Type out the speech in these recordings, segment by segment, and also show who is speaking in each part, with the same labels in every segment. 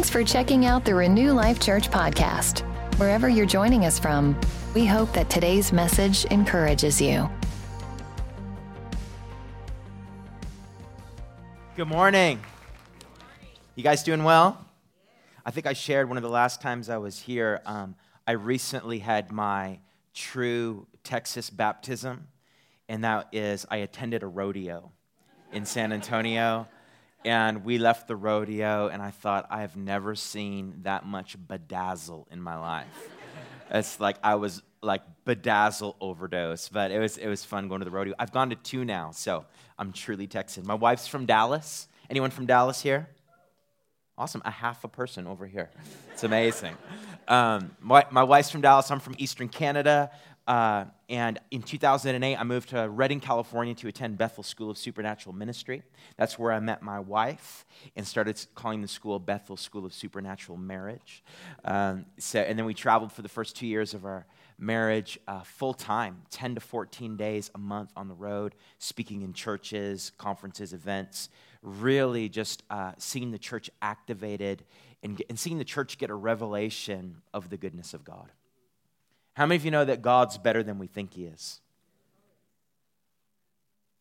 Speaker 1: Thanks for checking out the Renew Life Church podcast. Wherever you're joining us from, we hope that today's message encourages you.
Speaker 2: Good morning. You guys doing well? I think I shared one of the last times I was here. Um, I recently had my true Texas baptism, and that is I attended a rodeo in San Antonio. And we left the rodeo, and I thought, I have never seen that much bedazzle in my life. it's like I was like bedazzle overdose, but it was, it was fun going to the rodeo. I've gone to two now, so I'm truly Texan. My wife's from Dallas. Anyone from Dallas here? Awesome, a half a person over here. It's amazing. Um, my, my wife's from Dallas. I'm from Eastern Canada. Uh, and in 2008, I moved to Redding, California to attend Bethel School of Supernatural Ministry. That's where I met my wife and started calling the school Bethel School of Supernatural Marriage. Um, so, and then we traveled for the first two years of our marriage uh, full time, 10 to 14 days a month on the road, speaking in churches, conferences, events, really just uh, seeing the church activated and, and seeing the church get a revelation of the goodness of God. How many of you know that God's better than we think He is?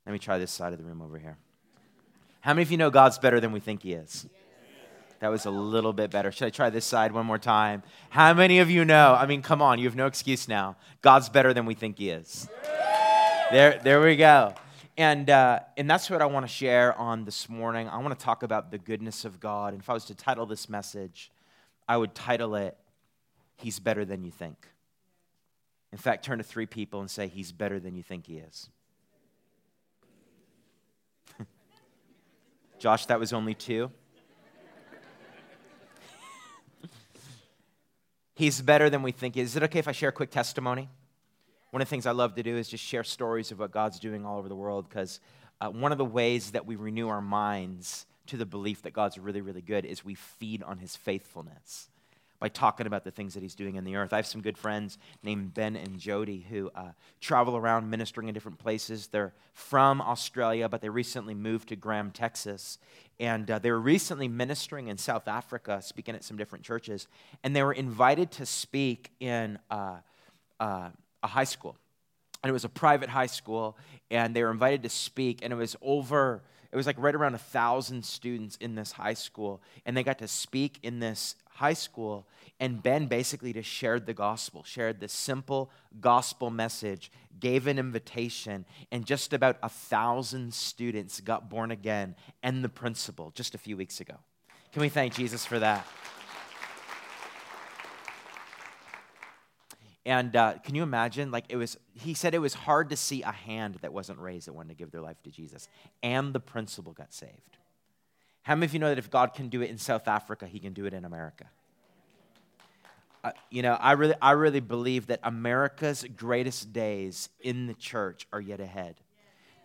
Speaker 2: Let me try this side of the room over here. How many of you know God's better than we think He is? That was a little bit better. Should I try this side one more time? How many of you know? I mean, come on, you have no excuse now. God's better than we think He is. There, there we go. And, uh, and that's what I want to share on this morning. I want to talk about the goodness of God. And if I was to title this message, I would title it, He's Better Than You Think. In fact, turn to three people and say, He's better than you think He is. Josh, that was only two. He's better than we think. Is it okay if I share a quick testimony? One of the things I love to do is just share stories of what God's doing all over the world because uh, one of the ways that we renew our minds to the belief that God's really, really good is we feed on his faithfulness by talking about the things that he's doing in the earth. I have some good friends named Ben and Jody who uh, travel around ministering in different places. They're from Australia, but they recently moved to Graham, Texas. And uh, they were recently ministering in South Africa, speaking at some different churches. And they were invited to speak in uh, uh a high school. And it was a private high school, and they were invited to speak, and it was over it was like right around a thousand students in this high school and they got to speak in this high school, and Ben basically just shared the gospel, shared this simple gospel message, gave an invitation, and just about a thousand students got born again and the principal just a few weeks ago. Can we thank Jesus for that? And uh, can you imagine? Like it was, he said it was hard to see a hand that wasn't raised that wanted to give their life to Jesus, and the principal got saved. How many of you know that if God can do it in South Africa, He can do it in America? Uh, you know, I really, I really believe that America's greatest days in the church are yet ahead.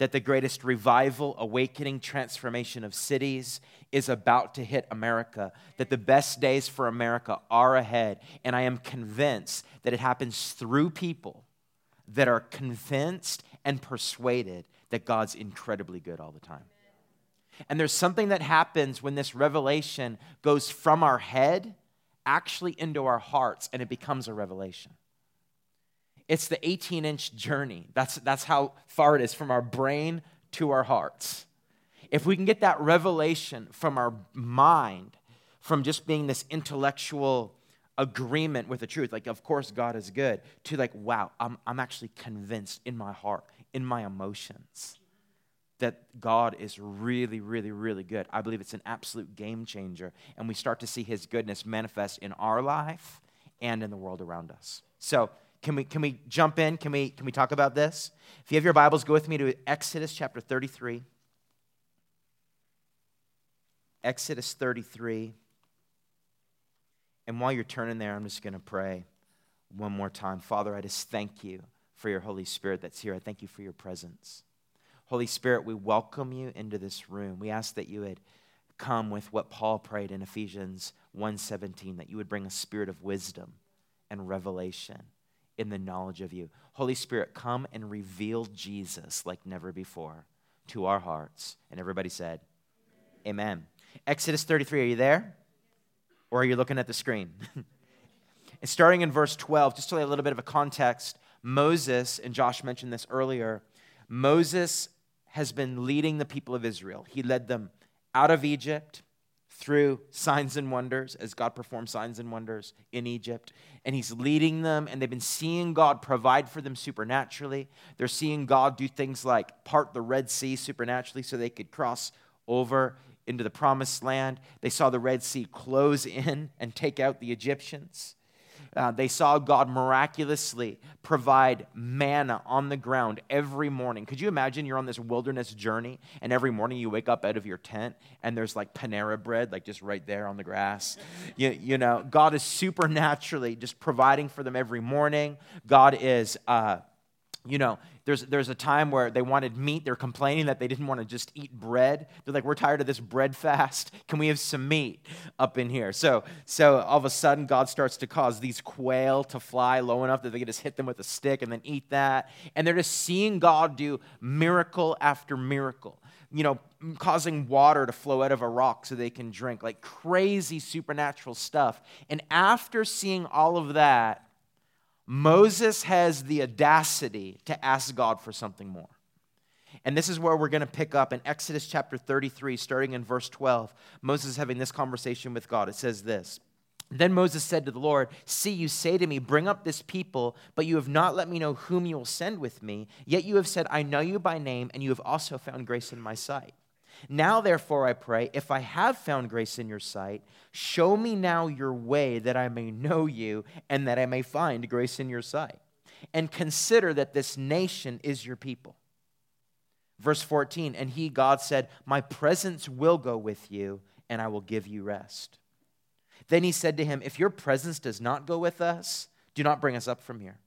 Speaker 2: That the greatest revival, awakening, transformation of cities is about to hit America. That the best days for America are ahead. And I am convinced that it happens through people that are convinced and persuaded that God's incredibly good all the time. And there's something that happens when this revelation goes from our head actually into our hearts and it becomes a revelation. It's the 18 inch journey. That's, that's how far it is from our brain to our hearts. If we can get that revelation from our mind, from just being this intellectual agreement with the truth, like, of course, God is good, to like, wow, I'm, I'm actually convinced in my heart, in my emotions that God is really, really, really good. I believe it's an absolute game changer. And we start to see his goodness manifest in our life and in the world around us. So, can we, can we jump in? Can we, can we talk about this? If you have your Bibles, go with me to Exodus chapter 33. Exodus 33. And while you're turning there, I'm just going to pray one more time. Father, I just thank you for your Holy Spirit that's here. I thank you for your presence. Holy Spirit, we welcome you into this room. We ask that you would come with what Paul prayed in Ephesians 1:17 that you would bring a spirit of wisdom and revelation in the knowledge of you. Holy Spirit, come and reveal Jesus like never before to our hearts. And everybody said, Amen. Amen. Exodus 33, are you there? Or are you looking at the screen? and starting in verse 12, just to lay a little bit of a context, Moses, and Josh mentioned this earlier, Moses has been leading the people of Israel. He led them out of Egypt through signs and wonders as God performed signs and wonders in Egypt. And He's leading them, and they've been seeing God provide for them supernaturally. They're seeing God do things like part the Red Sea supernaturally so they could cross over into the promised land. They saw the Red Sea close in and take out the Egyptians. Uh, they saw God miraculously provide manna on the ground every morning. Could you imagine you're on this wilderness journey and every morning you wake up out of your tent and there's like Panera bread, like just right there on the grass? You, you know, God is supernaturally just providing for them every morning. God is. Uh, you know, there's, there's a time where they wanted meat. They're complaining that they didn't want to just eat bread. They're like, we're tired of this bread fast. Can we have some meat up in here? So, so all of a sudden, God starts to cause these quail to fly low enough that they can just hit them with a stick and then eat that. And they're just seeing God do miracle after miracle. You know, causing water to flow out of a rock so they can drink, like crazy supernatural stuff. And after seeing all of that, Moses has the audacity to ask God for something more. And this is where we're going to pick up in Exodus chapter 33, starting in verse 12. Moses is having this conversation with God. It says this Then Moses said to the Lord, See, you say to me, Bring up this people, but you have not let me know whom you will send with me. Yet you have said, I know you by name, and you have also found grace in my sight. Now, therefore, I pray, if I have found grace in your sight, show me now your way that I may know you and that I may find grace in your sight. And consider that this nation is your people. Verse 14, and he, God, said, My presence will go with you, and I will give you rest. Then he said to him, If your presence does not go with us, do not bring us up from here.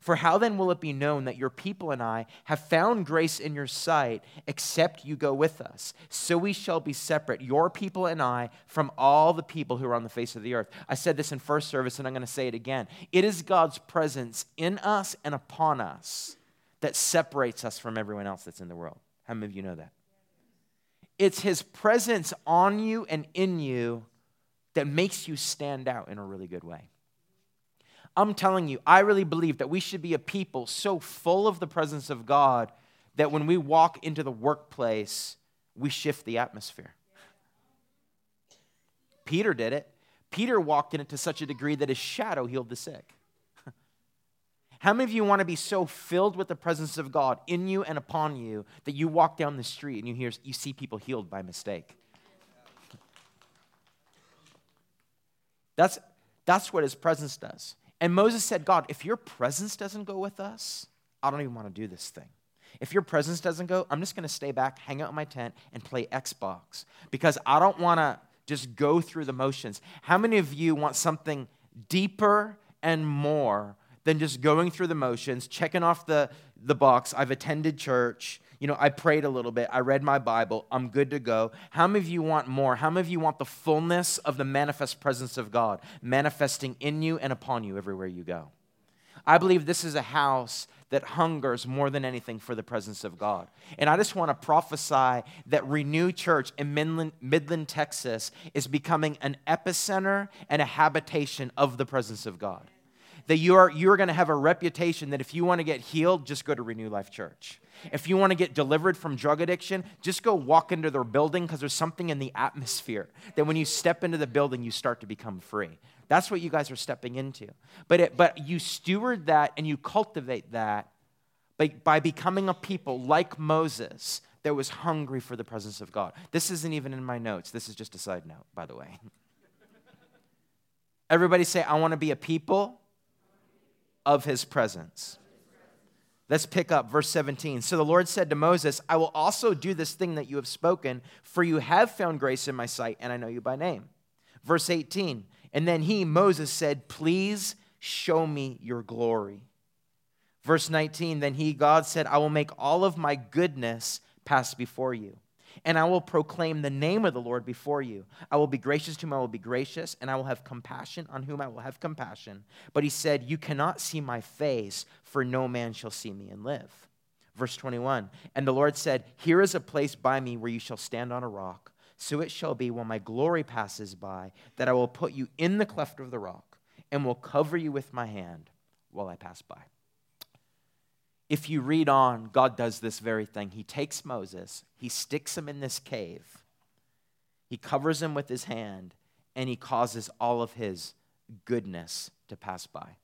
Speaker 2: For how then will it be known that your people and I have found grace in your sight, except you go with us? So we shall be separate, your people and I, from all the people who are on the face of the earth. I said this in first service, and I'm going to say it again. It is God's presence in us and upon us that separates us from everyone else that's in the world. How many of you know that? It's His presence on you and in you that makes you stand out in a really good way. I'm telling you, I really believe that we should be a people so full of the presence of God that when we walk into the workplace, we shift the atmosphere. Peter did it. Peter walked in it to such a degree that his shadow healed the sick. How many of you want to be so filled with the presence of God in you and upon you that you walk down the street and you hear you see people healed by mistake? That's that's what his presence does. And Moses said, God, if your presence doesn't go with us, I don't even want to do this thing. If your presence doesn't go, I'm just going to stay back, hang out in my tent, and play Xbox because I don't want to just go through the motions. How many of you want something deeper and more than just going through the motions, checking off the, the box? I've attended church you know, I prayed a little bit, I read my Bible, I'm good to go. How many of you want more? How many of you want the fullness of the manifest presence of God manifesting in you and upon you everywhere you go? I believe this is a house that hungers more than anything for the presence of God. And I just want to prophesy that Renew Church in Midland, Midland, Texas is becoming an epicenter and a habitation of the presence of God. That you are, you are going to have a reputation that if you want to get healed, just go to Renew Life Church. If you want to get delivered from drug addiction, just go walk into their building because there's something in the atmosphere that when you step into the building, you start to become free. That's what you guys are stepping into. But, it, but you steward that and you cultivate that by, by becoming a people like Moses that was hungry for the presence of God. This isn't even in my notes. This is just a side note, by the way. Everybody say, I want to be a people of his presence. Let's pick up verse 17. So the Lord said to Moses, I will also do this thing that you have spoken, for you have found grace in my sight, and I know you by name. Verse 18. And then he, Moses, said, Please show me your glory. Verse 19. Then he, God, said, I will make all of my goodness pass before you and I will proclaim the name of the Lord before you. I will be gracious to whom I will be gracious, and I will have compassion on whom I will have compassion. But he said, You cannot see my face, for no man shall see me and live. Verse 21 And the Lord said, Here is a place by me where you shall stand on a rock. So it shall be when my glory passes by that I will put you in the cleft of the rock and will cover you with my hand while I pass by. If you read on, God does this very thing. He takes Moses, he sticks him in this cave, he covers him with his hand, and he causes all of his goodness to pass by.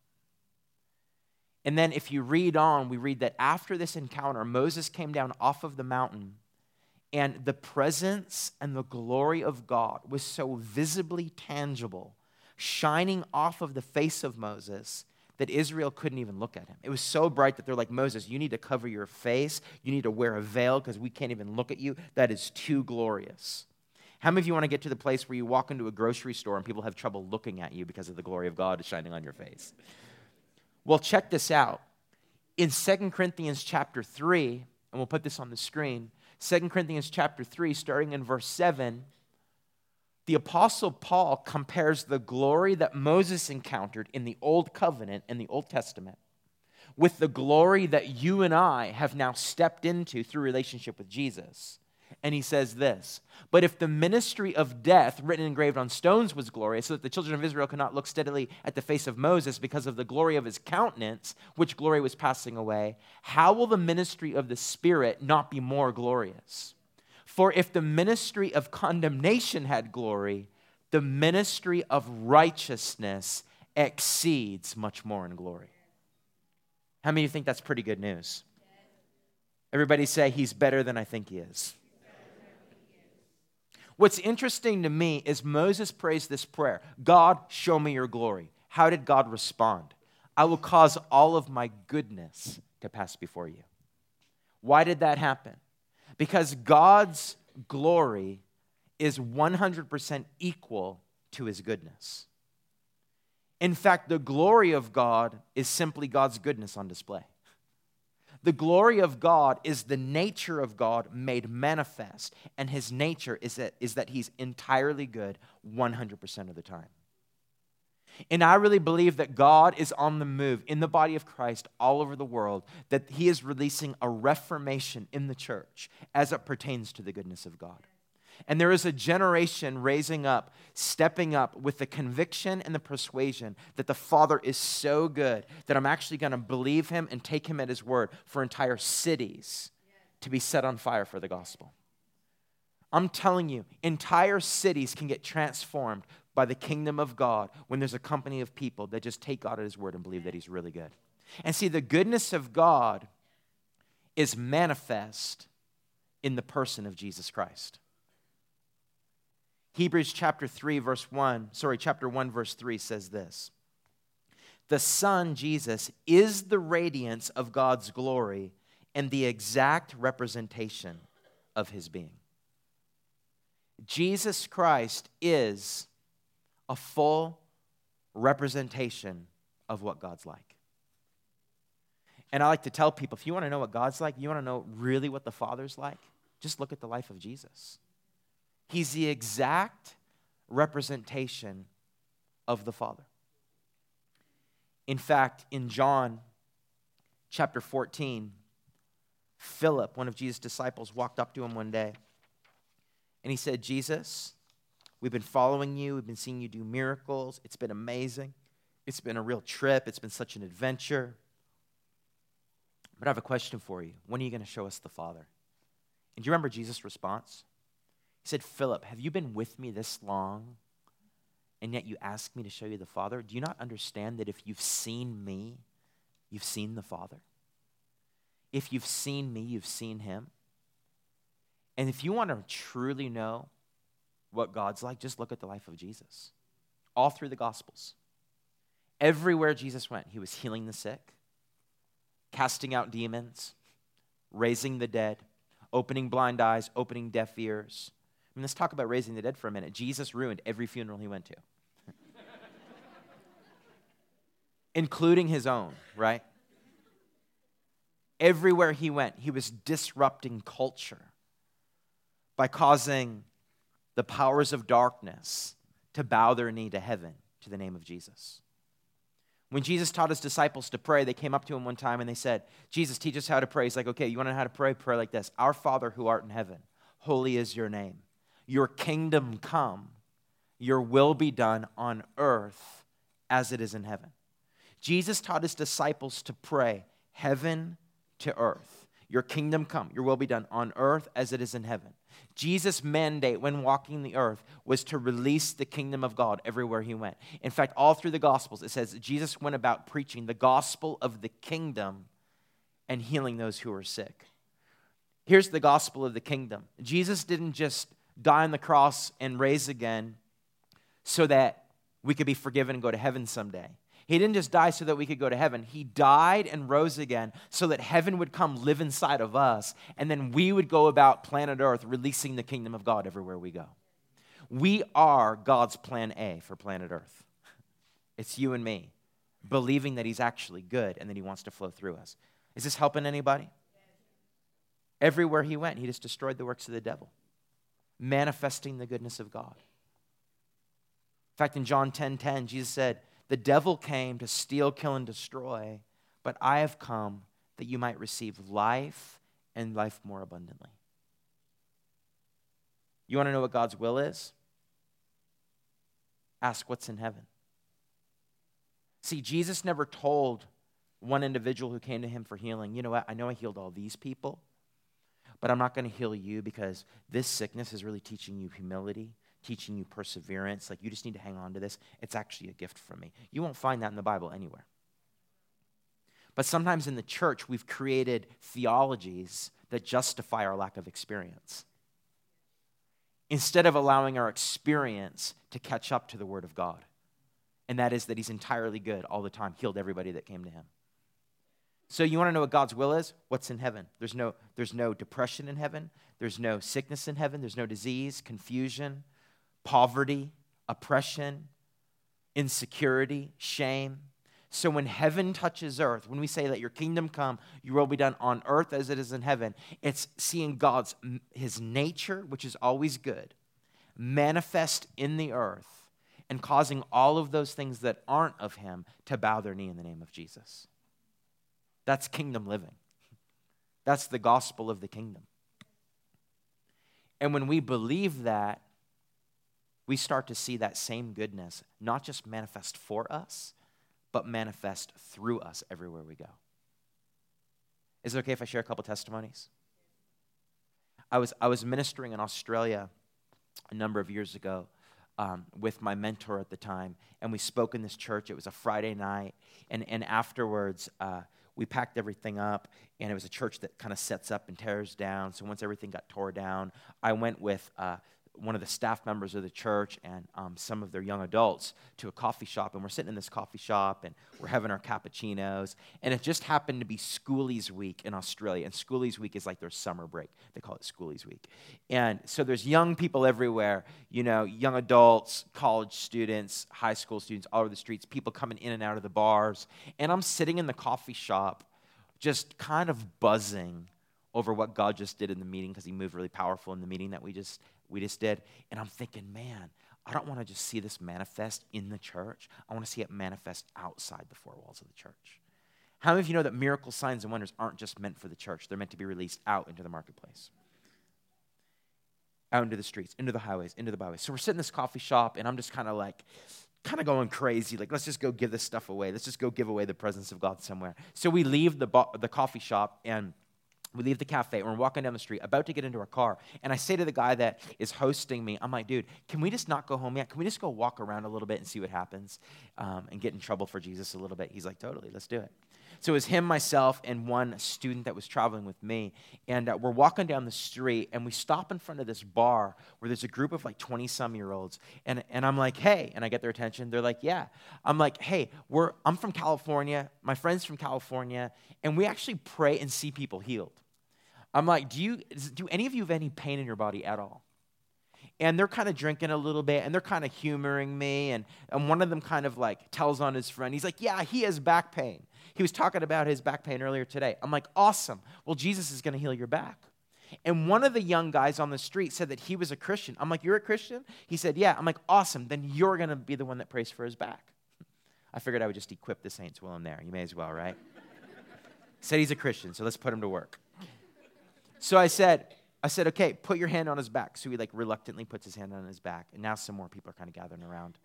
Speaker 2: And then, if you read on, we read that after this encounter, Moses came down off of the mountain, and the presence and the glory of God was so visibly tangible, shining off of the face of Moses, that Israel couldn't even look at him. It was so bright that they're like, Moses, you need to cover your face. You need to wear a veil because we can't even look at you. That is too glorious. How many of you want to get to the place where you walk into a grocery store and people have trouble looking at you because of the glory of God is shining on your face? Well, check this out. In 2 Corinthians chapter 3, and we'll put this on the screen, 2 Corinthians chapter 3, starting in verse 7, the Apostle Paul compares the glory that Moses encountered in the Old Covenant in the Old Testament with the glory that you and I have now stepped into through relationship with Jesus and he says this But if the ministry of death, written and engraved on stones, was glorious, so that the children of Israel could not look steadily at the face of Moses because of the glory of his countenance, which glory was passing away, how will the ministry of the Spirit not be more glorious? For if the ministry of condemnation had glory, the ministry of righteousness exceeds much more in glory. How many of you think that's pretty good news? Everybody say, He's better than I think He is. What's interesting to me is Moses prays this prayer God, show me your glory. How did God respond? I will cause all of my goodness to pass before you. Why did that happen? Because God's glory is 100% equal to his goodness. In fact, the glory of God is simply God's goodness on display. The glory of God is the nature of God made manifest, and his nature is that, is that he's entirely good 100% of the time. And I really believe that God is on the move in the body of Christ all over the world, that he is releasing a reformation in the church as it pertains to the goodness of God. And there is a generation raising up, stepping up with the conviction and the persuasion that the Father is so good that I'm actually going to believe him and take him at his word for entire cities to be set on fire for the gospel. I'm telling you, entire cities can get transformed by the kingdom of God when there's a company of people that just take God at his word and believe that he's really good. And see, the goodness of God is manifest in the person of Jesus Christ. Hebrews chapter 3, verse 1, sorry, chapter 1, verse 3 says this The Son, Jesus, is the radiance of God's glory and the exact representation of his being. Jesus Christ is a full representation of what God's like. And I like to tell people if you want to know what God's like, you want to know really what the Father's like, just look at the life of Jesus. He's the exact representation of the Father. In fact, in John chapter 14, Philip, one of Jesus' disciples, walked up to him one day and he said, Jesus, we've been following you, we've been seeing you do miracles. It's been amazing. It's been a real trip, it's been such an adventure. But I have a question for you. When are you going to show us the Father? And do you remember Jesus' response? He said, Philip, have you been with me this long? And yet you ask me to show you the Father? Do you not understand that if you've seen me, you've seen the Father? If you've seen me, you've seen him. And if you want to truly know what God's like, just look at the life of Jesus. All through the Gospels. Everywhere Jesus went, he was healing the sick, casting out demons, raising the dead, opening blind eyes, opening deaf ears, I mean, let's talk about raising the dead for a minute. Jesus ruined every funeral he went to, including his own, right? Everywhere he went, he was disrupting culture by causing the powers of darkness to bow their knee to heaven to the name of Jesus. When Jesus taught his disciples to pray, they came up to him one time and they said, Jesus, teach us how to pray. He's like, okay, you want to know how to pray? Pray like this Our Father who art in heaven, holy is your name. Your kingdom come, your will be done on earth as it is in heaven. Jesus taught his disciples to pray, heaven to earth. Your kingdom come, your will be done on earth as it is in heaven. Jesus' mandate when walking the earth was to release the kingdom of God everywhere he went. In fact, all through the Gospels, it says Jesus went about preaching the gospel of the kingdom and healing those who were sick. Here's the gospel of the kingdom Jesus didn't just die on the cross and raise again so that we could be forgiven and go to heaven someday. He didn't just die so that we could go to heaven. He died and rose again so that heaven would come live inside of us, and then we would go about planet Earth releasing the kingdom of God everywhere we go. We are God's plan A for planet Earth. It's you and me believing that He's actually good and that He wants to flow through us. Is this helping anybody? Everywhere He went, He just destroyed the works of the devil, manifesting the goodness of God. In fact, in John 10 10, Jesus said, The devil came to steal, kill, and destroy, but I have come that you might receive life and life more abundantly. You want to know what God's will is? Ask what's in heaven. See, Jesus never told one individual who came to him for healing, you know what, I know I healed all these people, but I'm not going to heal you because this sickness is really teaching you humility teaching you perseverance. Like, you just need to hang on to this. It's actually a gift from me. You won't find that in the Bible anywhere. But sometimes in the church, we've created theologies that justify our lack of experience instead of allowing our experience to catch up to the Word of God. And that is that He's entirely good all the time, healed everybody that came to Him. So you want to know what God's will is? What's in heaven? There's no, there's no depression in heaven. There's no sickness in heaven. There's no disease, confusion poverty, oppression, insecurity, shame. So when heaven touches earth, when we say that your kingdom come, your will be done on earth as it is in heaven, it's seeing God's his nature, which is always good, manifest in the earth and causing all of those things that aren't of him to bow their knee in the name of Jesus. That's kingdom living. That's the gospel of the kingdom. And when we believe that, we start to see that same goodness not just manifest for us, but manifest through us everywhere we go. Is it okay if I share a couple testimonies? I was, I was ministering in Australia a number of years ago um, with my mentor at the time, and we spoke in this church. It was a Friday night, and, and afterwards, uh, we packed everything up, and it was a church that kind of sets up and tears down. So once everything got tore down, I went with uh, one of the staff members of the church and um, some of their young adults to a coffee shop. And we're sitting in this coffee shop and we're having our cappuccinos. And it just happened to be Schoolies Week in Australia. And Schoolies Week is like their summer break. They call it Schoolies Week. And so there's young people everywhere, you know, young adults, college students, high school students, all over the streets, people coming in and out of the bars. And I'm sitting in the coffee shop just kind of buzzing over what God just did in the meeting because he moved really powerful in the meeting that we just we just did. And I'm thinking, man, I don't want to just see this manifest in the church. I want to see it manifest outside the four walls of the church. How many of you know that miracle signs and wonders aren't just meant for the church? They're meant to be released out into the marketplace, out into the streets, into the highways, into the byways. So we're sitting in this coffee shop, and I'm just kind of like, kind of going crazy. Like, let's just go give this stuff away. Let's just go give away the presence of God somewhere. So we leave the, bo- the coffee shop, and we leave the cafe and we're walking down the street about to get into our car and i say to the guy that is hosting me i'm like dude can we just not go home yet? Can we just go walk around a little bit and see what happens um, and get in trouble for jesus a little bit? He's like totally let's do it. So it was him myself and one student that was traveling with me and uh, we're walking down the street and we stop in front of this bar where there's a group of like 20 some year olds and, and i'm like hey and i get their attention they're like yeah. I'm like hey we're i'm from california my friends from california and we actually pray and see people healed I'm like, do you do any of you have any pain in your body at all? And they're kind of drinking a little bit and they're kind of humoring me. And, and one of them kind of like tells on his friend, he's like, Yeah, he has back pain. He was talking about his back pain earlier today. I'm like, Awesome. Well, Jesus is going to heal your back. And one of the young guys on the street said that he was a Christian. I'm like, You're a Christian? He said, Yeah. I'm like, Awesome. Then you're going to be the one that prays for his back. I figured I would just equip the saints while I'm there. You may as well, right? said he's a Christian, so let's put him to work. So I said, I said, okay, put your hand on his back. So he like reluctantly puts his hand on his back. And now some more people are kind of gathering around.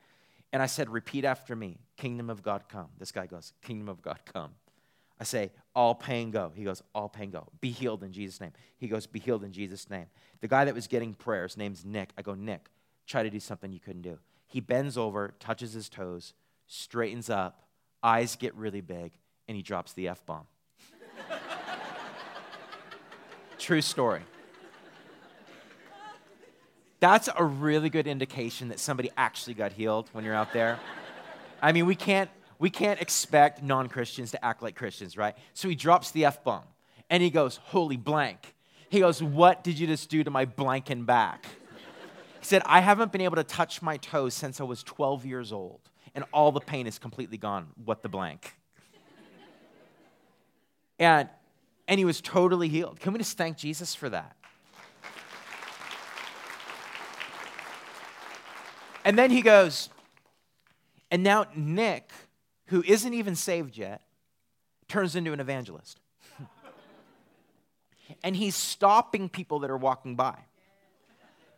Speaker 2: And I said, repeat after me Kingdom of God come. This guy goes, Kingdom of God come. I say, all pain go. He goes, all pain go. Be healed in Jesus' name. He goes, be healed in Jesus' name. The guy that was getting prayers, name's Nick. I go, Nick, try to do something you couldn't do. He bends over, touches his toes, straightens up, eyes get really big, and he drops the F bomb. True story. That's a really good indication that somebody actually got healed when you're out there. I mean, we can't, we can't expect non Christians to act like Christians, right? So he drops the F bomb and he goes, Holy blank. He goes, What did you just do to my blanking back? He said, I haven't been able to touch my toes since I was 12 years old, and all the pain is completely gone. What the blank? And, and he was totally healed. Can we just thank Jesus for that? And then he goes, and now Nick, who isn't even saved yet, turns into an evangelist. and he's stopping people that are walking by.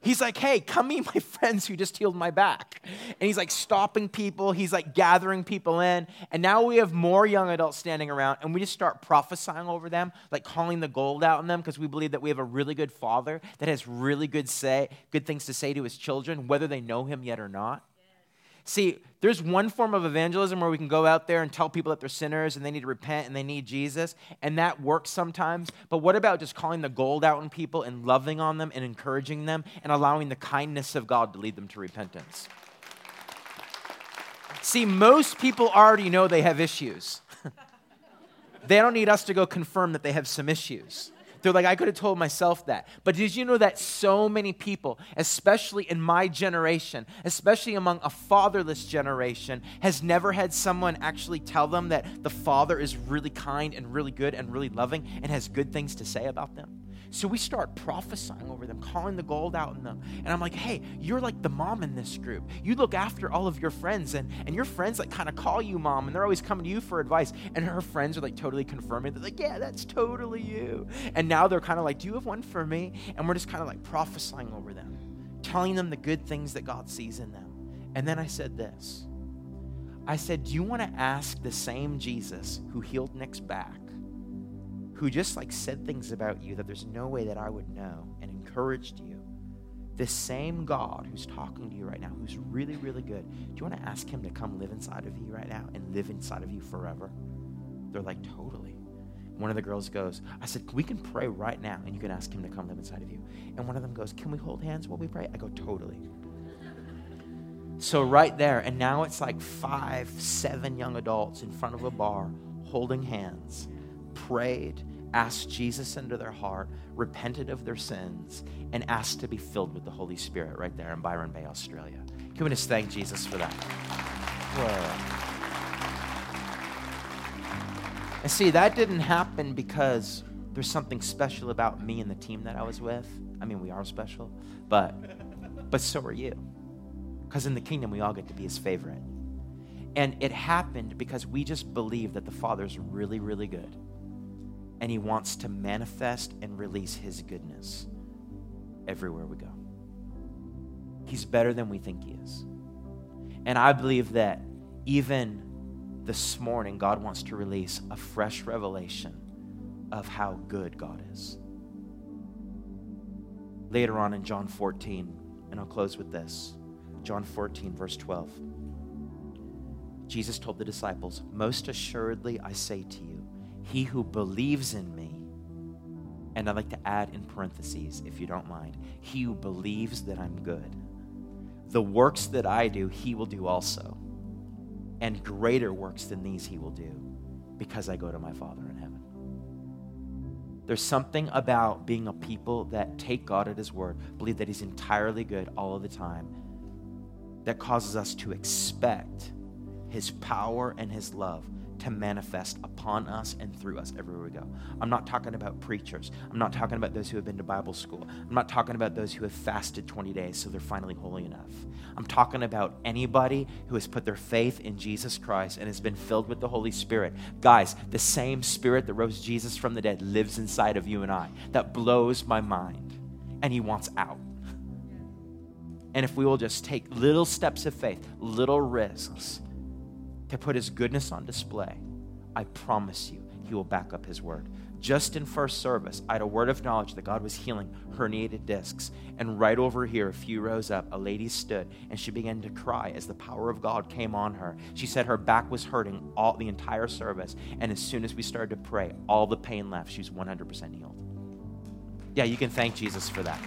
Speaker 2: He's like, hey, come meet my friends who just healed my back. And he's like stopping people, he's like gathering people in. And now we have more young adults standing around, and we just start prophesying over them, like calling the gold out in them, because we believe that we have a really good father that has really good say, good things to say to his children, whether they know him yet or not. See, there's one form of evangelism where we can go out there and tell people that they're sinners and they need to repent and they need Jesus, and that works sometimes. But what about just calling the gold out in people and loving on them and encouraging them and allowing the kindness of God to lead them to repentance? See, most people already know they have issues. they don't need us to go confirm that they have some issues. They're like, I could have told myself that. But did you know that so many people, especially in my generation, especially among a fatherless generation, has never had someone actually tell them that the father is really kind and really good and really loving and has good things to say about them? So we start prophesying over them, calling the gold out in them. And I'm like, hey, you're like the mom in this group. You look after all of your friends, and, and your friends like kind of call you mom, and they're always coming to you for advice. And her friends are like totally confirming. They're like, yeah, that's totally you. And now they're kind of like, do you have one for me? And we're just kind of like prophesying over them, telling them the good things that God sees in them. And then I said this. I said, Do you want to ask the same Jesus who healed Nick's back who just like said things about you that there's no way that I would know and encouraged you, the same God who's talking to you right now, who's really, really good, do you want to ask him to come live inside of you right now and live inside of you forever? They're like, totally. One of the girls goes, I said, we can pray right now and you can ask him to come live inside of you. And one of them goes, can we hold hands while we pray? I go, totally. So, right there, and now it's like five, seven young adults in front of a bar holding hands, prayed, asked Jesus into their heart, repented of their sins, and asked to be filled with the Holy Spirit right there in Byron Bay, Australia. Can we just thank Jesus for that? Whoa. And see, that didn't happen because there's something special about me and the team that I was with. I mean, we are special, but but so are you. Because in the kingdom, we all get to be his favorite. And it happened because we just believe that the Father's really, really good and He wants to manifest and release His goodness everywhere we go. He's better than we think He is. And I believe that even this morning, God wants to release a fresh revelation of how good God is. Later on in John 14, and I'll close with this John 14, verse 12. Jesus told the disciples, Most assuredly I say to you, he who believes in me, and I'd like to add in parentheses, if you don't mind, he who believes that I'm good, the works that I do, he will do also. And greater works than these he will do because I go to my Father in heaven. There's something about being a people that take God at his word, believe that he's entirely good all of the time, that causes us to expect his power and his love to manifest upon us and through us everywhere we go. I'm not talking about preachers. I'm not talking about those who have been to Bible school. I'm not talking about those who have fasted 20 days so they're finally holy enough. I'm talking about anybody who has put their faith in Jesus Christ and has been filled with the Holy Spirit. Guys, the same Spirit that rose Jesus from the dead lives inside of you and I. That blows my mind. and he wants out. And if we will just take little steps of faith, little risks to put his goodness on display, I promise you, he will back up his word. Just in first service, I had a word of knowledge that God was healing herniated discs. And right over here, a few rows up, a lady stood and she began to cry as the power of God came on her. She said her back was hurting all the entire service. And as soon as we started to pray, all the pain left. She was 100% healed. Yeah, you can thank Jesus for that.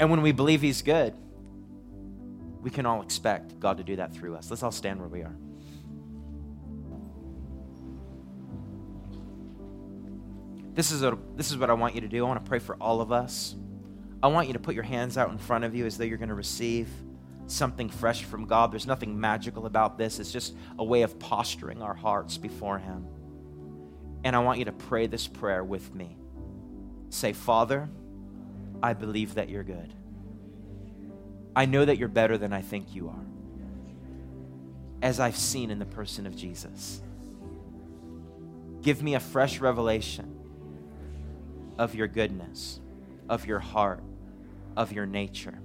Speaker 2: And when we believe He's good, we can all expect God to do that through us. Let's all stand where we are. This is, a, this is what I want you to do. I want to pray for all of us. I want you to put your hands out in front of you as though you're going to receive something fresh from God. There's nothing magical about this, it's just a way of posturing our hearts before Him. And I want you to pray this prayer with me. Say, Father, I believe that you're good. I know that you're better than I think you are, as I've seen in the person of Jesus. Give me a fresh revelation of your goodness, of your heart, of your nature.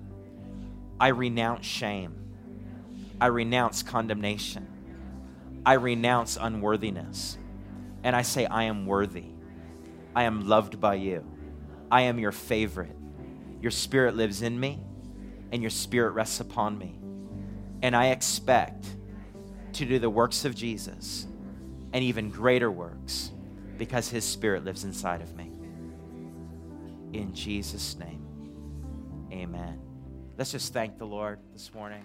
Speaker 2: I renounce shame. I renounce condemnation. I renounce unworthiness. And I say, I am worthy. I am loved by you. I am your favorite. Your spirit lives in me, and your spirit rests upon me. And I expect to do the works of Jesus and even greater works because his spirit lives inside of me. In Jesus' name, amen. Let's just thank the Lord this morning.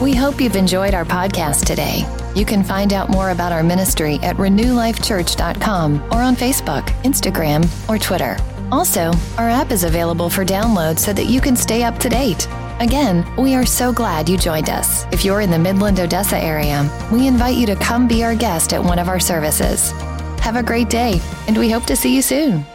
Speaker 1: We hope you've enjoyed our podcast today. You can find out more about our ministry at renewlifechurch.com or on Facebook, Instagram, or Twitter. Also, our app is available for download so that you can stay up to date. Again, we are so glad you joined us. If you're in the Midland, Odessa area, we invite you to come be our guest at one of our services. Have a great day, and we hope to see you soon.